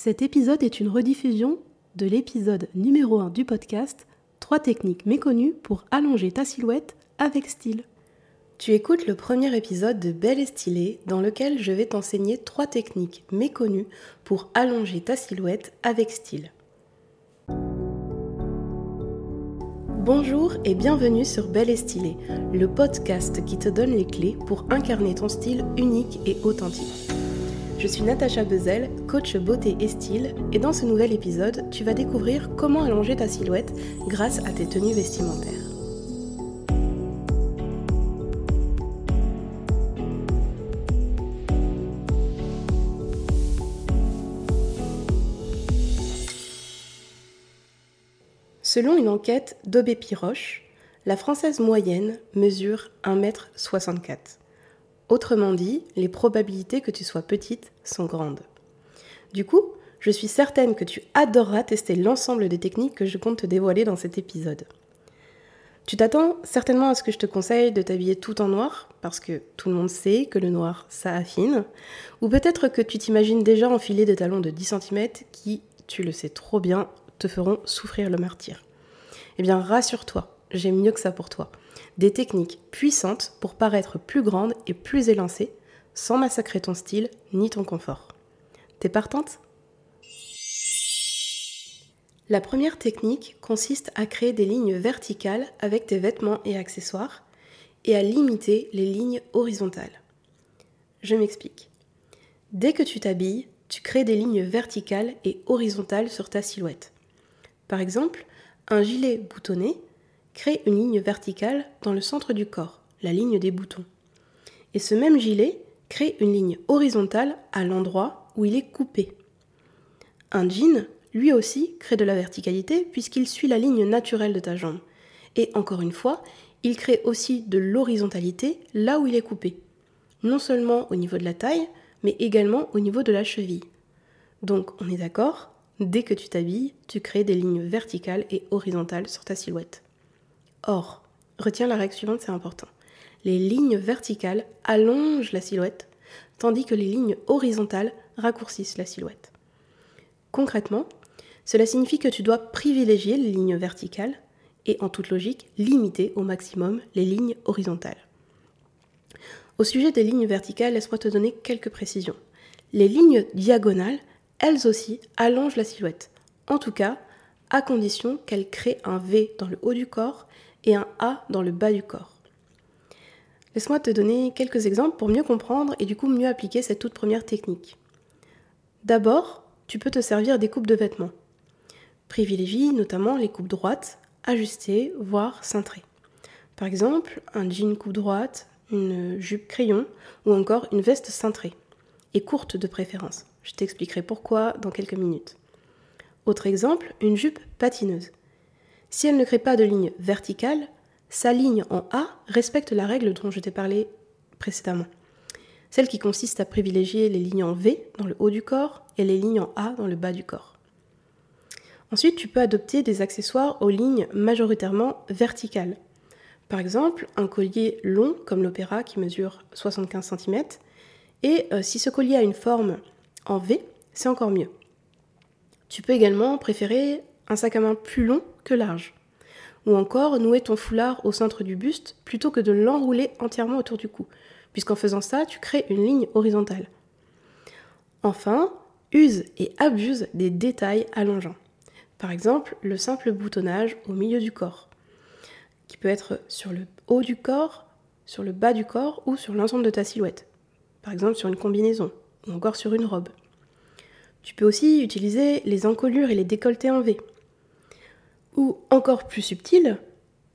Cet épisode est une rediffusion de l'épisode numéro 1 du podcast 3 techniques méconnues pour allonger ta silhouette avec style. Tu écoutes le premier épisode de Belle et Stylée dans lequel je vais t'enseigner 3 techniques méconnues pour allonger ta silhouette avec style. Bonjour et bienvenue sur Belle et Stylée, le podcast qui te donne les clés pour incarner ton style unique et authentique. Je suis Natacha Bezel, coach beauté et style, et dans ce nouvel épisode, tu vas découvrir comment allonger ta silhouette grâce à tes tenues vestimentaires. Selon une enquête d'Aubé Piroche, la française moyenne mesure 1m64. Autrement dit, les probabilités que tu sois petite sont grandes. Du coup, je suis certaine que tu adoreras tester l'ensemble des techniques que je compte te dévoiler dans cet épisode. Tu t'attends certainement à ce que je te conseille de t'habiller tout en noir, parce que tout le monde sait que le noir, ça affine, ou peut-être que tu t'imagines déjà enfiler des talons de 10 cm qui, tu le sais trop bien, te feront souffrir le martyr. Eh bien, rassure-toi, j'ai mieux que ça pour toi des techniques puissantes pour paraître plus grande et plus élancée, sans massacrer ton style ni ton confort. T'es partante? La première technique consiste à créer des lignes verticales avec tes vêtements et accessoires et à limiter les lignes horizontales. Je m'explique. Dès que tu t'habilles, tu crées des lignes verticales et horizontales sur ta silhouette. Par exemple, un gilet boutonné crée une ligne verticale dans le centre du corps, la ligne des boutons. Et ce même gilet crée une ligne horizontale à l'endroit où il est coupé. Un jean, lui aussi, crée de la verticalité puisqu'il suit la ligne naturelle de ta jambe. Et encore une fois, il crée aussi de l'horizontalité là où il est coupé. Non seulement au niveau de la taille, mais également au niveau de la cheville. Donc on est d'accord, dès que tu t'habilles, tu crées des lignes verticales et horizontales sur ta silhouette. Or, retiens la règle suivante, c'est important. Les lignes verticales allongent la silhouette, tandis que les lignes horizontales raccourcissent la silhouette. Concrètement, cela signifie que tu dois privilégier les lignes verticales et, en toute logique, limiter au maximum les lignes horizontales. Au sujet des lignes verticales, laisse-moi te donner quelques précisions. Les lignes diagonales, elles aussi, allongent la silhouette. En tout cas, à condition qu'elles créent un V dans le haut du corps et un A dans le bas du corps. Laisse-moi te donner quelques exemples pour mieux comprendre et du coup mieux appliquer cette toute première technique. D'abord, tu peux te servir des coupes de vêtements. Privilégie notamment les coupes droites, ajustées, voire cintrées. Par exemple, un jean coupe droite, une jupe crayon ou encore une veste cintrée. Et courte de préférence. Je t'expliquerai pourquoi dans quelques minutes. Autre exemple, une jupe patineuse. Si elle ne crée pas de ligne verticale, sa ligne en A respecte la règle dont je t'ai parlé précédemment. Celle qui consiste à privilégier les lignes en V dans le haut du corps et les lignes en A dans le bas du corps. Ensuite, tu peux adopter des accessoires aux lignes majoritairement verticales. Par exemple, un collier long comme l'opéra qui mesure 75 cm. Et euh, si ce collier a une forme en V, c'est encore mieux. Tu peux également préférer un sac à main plus long large. Ou encore nouer ton foulard au centre du buste plutôt que de l'enrouler entièrement autour du cou, puisqu'en faisant ça, tu crées une ligne horizontale. Enfin, use et abuse des détails allongeants. Par exemple, le simple boutonnage au milieu du corps, qui peut être sur le haut du corps, sur le bas du corps ou sur l'ensemble de ta silhouette. Par exemple, sur une combinaison ou encore sur une robe. Tu peux aussi utiliser les encolures et les décolletés en V, ou encore plus subtil,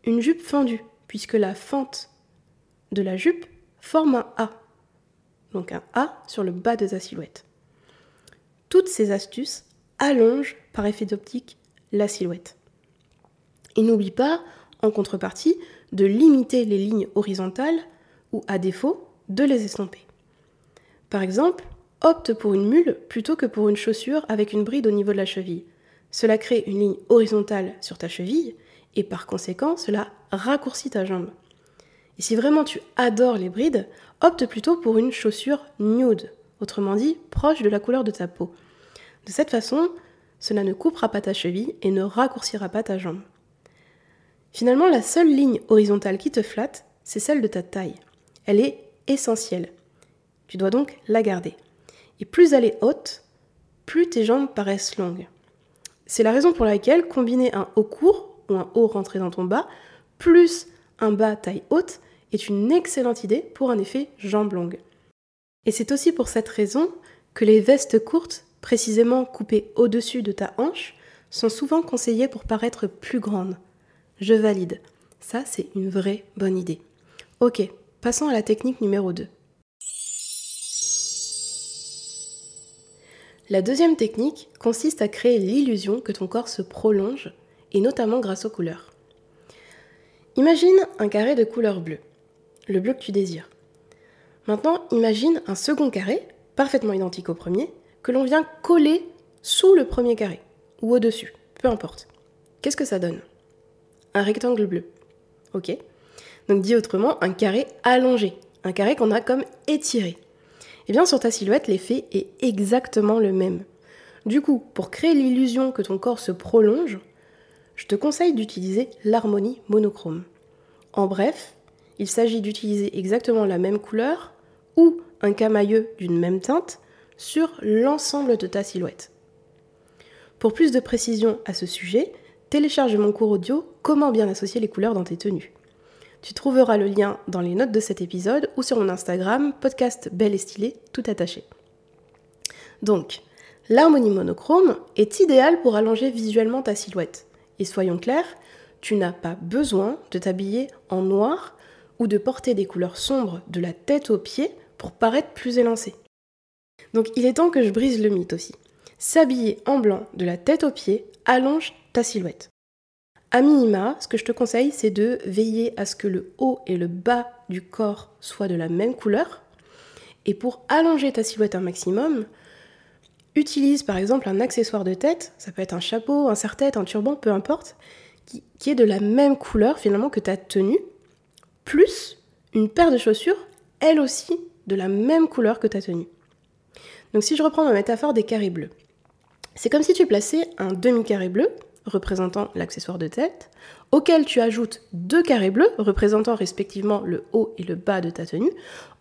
une jupe fendue, puisque la fente de la jupe forme un A, donc un A sur le bas de ta silhouette. Toutes ces astuces allongent par effet d'optique la silhouette. Et n'oublie pas, en contrepartie, de limiter les lignes horizontales ou, à défaut, de les estomper. Par exemple, opte pour une mule plutôt que pour une chaussure avec une bride au niveau de la cheville. Cela crée une ligne horizontale sur ta cheville et par conséquent, cela raccourcit ta jambe. Et si vraiment tu adores les brides, opte plutôt pour une chaussure nude, autrement dit proche de la couleur de ta peau. De cette façon, cela ne coupera pas ta cheville et ne raccourcira pas ta jambe. Finalement, la seule ligne horizontale qui te flatte, c'est celle de ta taille. Elle est essentielle. Tu dois donc la garder. Et plus elle est haute, plus tes jambes paraissent longues. C'est la raison pour laquelle combiner un haut court ou un haut rentré dans ton bas, plus un bas taille haute, est une excellente idée pour un effet jambes longues. Et c'est aussi pour cette raison que les vestes courtes, précisément coupées au-dessus de ta hanche, sont souvent conseillées pour paraître plus grandes. Je valide. Ça, c'est une vraie bonne idée. Ok, passons à la technique numéro 2. La deuxième technique consiste à créer l'illusion que ton corps se prolonge, et notamment grâce aux couleurs. Imagine un carré de couleur bleue, le bleu que tu désires. Maintenant, imagine un second carré, parfaitement identique au premier, que l'on vient coller sous le premier carré, ou au-dessus, peu importe. Qu'est-ce que ça donne? Un rectangle bleu. Ok Donc dit autrement, un carré allongé, un carré qu'on a comme étiré. Eh sur ta silhouette, l'effet est exactement le même. Du coup, pour créer l'illusion que ton corps se prolonge, je te conseille d'utiliser l'harmonie monochrome. En bref, il s'agit d'utiliser exactement la même couleur ou un camailleux d'une même teinte sur l'ensemble de ta silhouette. Pour plus de précision à ce sujet, télécharge mon cours audio Comment bien associer les couleurs dans tes tenues. Tu trouveras le lien dans les notes de cet épisode ou sur mon Instagram, podcast belle et stylé, tout attaché. Donc, l'harmonie monochrome est idéale pour allonger visuellement ta silhouette. Et soyons clairs, tu n'as pas besoin de t'habiller en noir ou de porter des couleurs sombres de la tête aux pieds pour paraître plus élancé. Donc il est temps que je brise le mythe aussi. S'habiller en blanc de la tête aux pieds allonge ta silhouette. A minima, ce que je te conseille, c'est de veiller à ce que le haut et le bas du corps soient de la même couleur. Et pour allonger ta silhouette un maximum, utilise par exemple un accessoire de tête, ça peut être un chapeau, un serre-tête, un turban, peu importe, qui, qui, est de la même couleur finalement que ta tenue, plus une paire de chaussures, elle aussi de la même couleur que ta tenue. Donc si je reprends ma métaphore des carrés bleus, c'est comme si tu plaçais un demi-carré bleu représentant l'accessoire de tête, auquel tu ajoutes deux carrés bleus représentant respectivement le haut et le bas de ta tenue,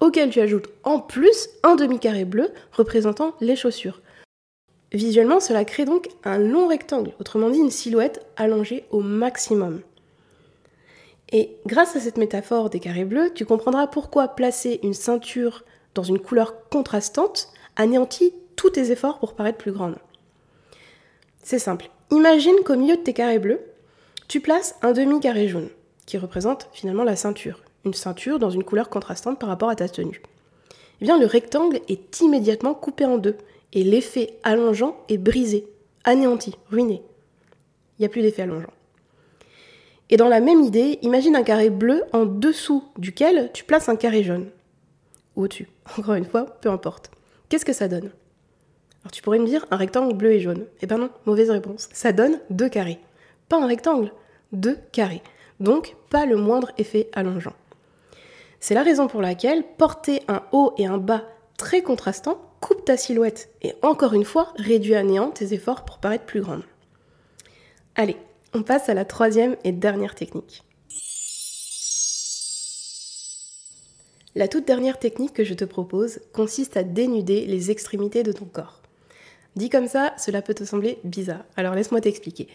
auquel tu ajoutes en plus un demi-carré bleu représentant les chaussures. Visuellement, cela crée donc un long rectangle, autrement dit une silhouette allongée au maximum. Et grâce à cette métaphore des carrés bleus, tu comprendras pourquoi placer une ceinture dans une couleur contrastante anéantit tous tes efforts pour paraître plus grande. C'est simple, Imagine qu'au milieu de tes carrés bleus, tu places un demi-carré jaune, qui représente finalement la ceinture. Une ceinture dans une couleur contrastante par rapport à ta tenue. Eh bien, le rectangle est immédiatement coupé en deux, et l'effet allongeant est brisé, anéanti, ruiné. Il n'y a plus d'effet allongeant. Et dans la même idée, imagine un carré bleu en dessous duquel tu places un carré jaune. Ou au-dessus. Encore une fois, peu importe. Qu'est-ce que ça donne? Alors tu pourrais me dire un rectangle bleu et jaune. Eh ben non, mauvaise réponse. Ça donne deux carrés. Pas un rectangle, deux carrés. Donc pas le moindre effet allongeant. C'est la raison pour laquelle porter un haut et un bas très contrastants coupe ta silhouette et encore une fois réduit à néant tes efforts pour paraître plus grande. Allez, on passe à la troisième et dernière technique. La toute dernière technique que je te propose consiste à dénuder les extrémités de ton corps. Dit comme ça, cela peut te sembler bizarre. Alors laisse-moi t'expliquer.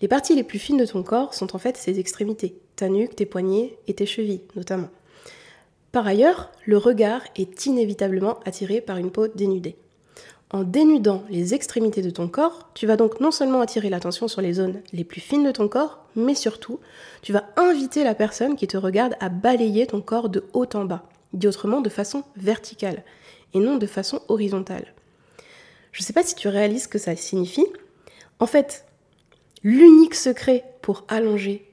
Les parties les plus fines de ton corps sont en fait ses extrémités, ta nuque, tes poignets et tes chevilles notamment. Par ailleurs, le regard est inévitablement attiré par une peau dénudée. En dénudant les extrémités de ton corps, tu vas donc non seulement attirer l'attention sur les zones les plus fines de ton corps, mais surtout, tu vas inviter la personne qui te regarde à balayer ton corps de haut en bas, dit autrement de façon verticale, et non de façon horizontale. Je ne sais pas si tu réalises ce que ça signifie. En fait, l'unique secret pour allonger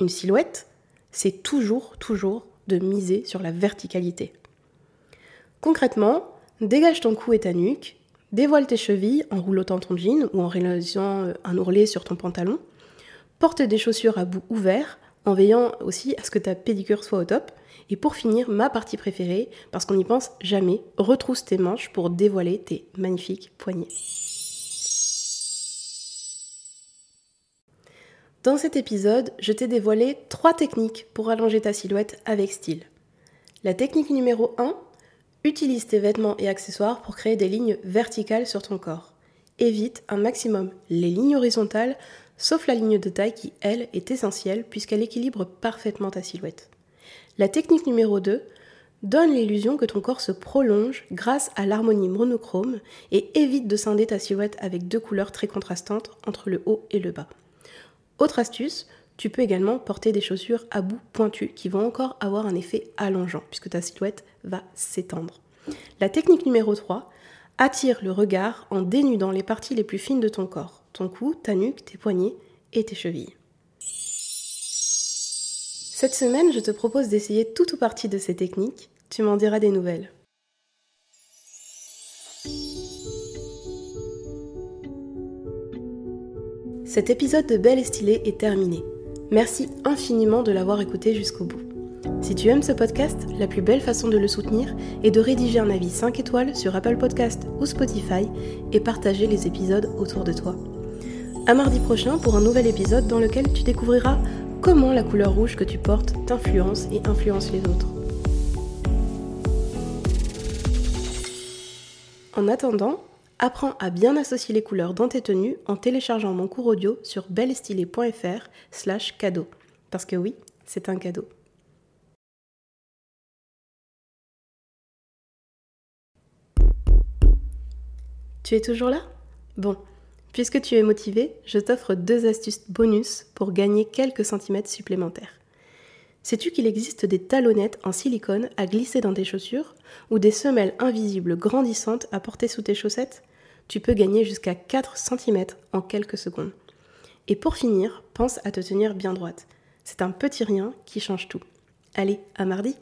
une silhouette, c'est toujours, toujours de miser sur la verticalité. Concrètement, dégage ton cou et ta nuque, dévoile tes chevilles en roulotant ton jean ou en réalisant euh, un ourlet sur ton pantalon, porte des chaussures à bout ouvert en veillant aussi à ce que ta pédicure soit au top. Et pour finir, ma partie préférée, parce qu'on n'y pense jamais, retrousse tes manches pour dévoiler tes magnifiques poignets. Dans cet épisode, je t'ai dévoilé trois techniques pour allonger ta silhouette avec style. La technique numéro 1, utilise tes vêtements et accessoires pour créer des lignes verticales sur ton corps. Évite un maximum les lignes horizontales sauf la ligne de taille qui, elle, est essentielle puisqu'elle équilibre parfaitement ta silhouette. La technique numéro 2, donne l'illusion que ton corps se prolonge grâce à l'harmonie monochrome et évite de scinder ta silhouette avec deux couleurs très contrastantes entre le haut et le bas. Autre astuce, tu peux également porter des chaussures à bout pointu qui vont encore avoir un effet allongeant puisque ta silhouette va s'étendre. La technique numéro 3, attire le regard en dénudant les parties les plus fines de ton corps, ton cou, ta nuque, tes poignets et tes chevilles. Cette semaine, je te propose d'essayer tout ou partie de ces techniques. Tu m'en diras des nouvelles. Cet épisode de Belle et Stylée est terminé. Merci infiniment de l'avoir écouté jusqu'au bout. Si tu aimes ce podcast, la plus belle façon de le soutenir est de rédiger un avis 5 étoiles sur Apple Podcast ou Spotify et partager les épisodes autour de toi. À mardi prochain pour un nouvel épisode dans lequel tu découvriras comment la couleur rouge que tu portes t'influence et influence les autres. En attendant, apprends à bien associer les couleurs dans tes tenues en téléchargeant mon cours audio sur bellestylé.fr slash cadeau. Parce que oui, c'est un cadeau. Tu es toujours là? Bon, puisque tu es motivé, je t'offre deux astuces bonus pour gagner quelques centimètres supplémentaires. Sais-tu qu'il existe des talonnettes en silicone à glisser dans tes chaussures ou des semelles invisibles grandissantes à porter sous tes chaussettes? Tu peux gagner jusqu'à 4 cm en quelques secondes. Et pour finir, pense à te tenir bien droite. C'est un petit rien qui change tout. Allez, à mardi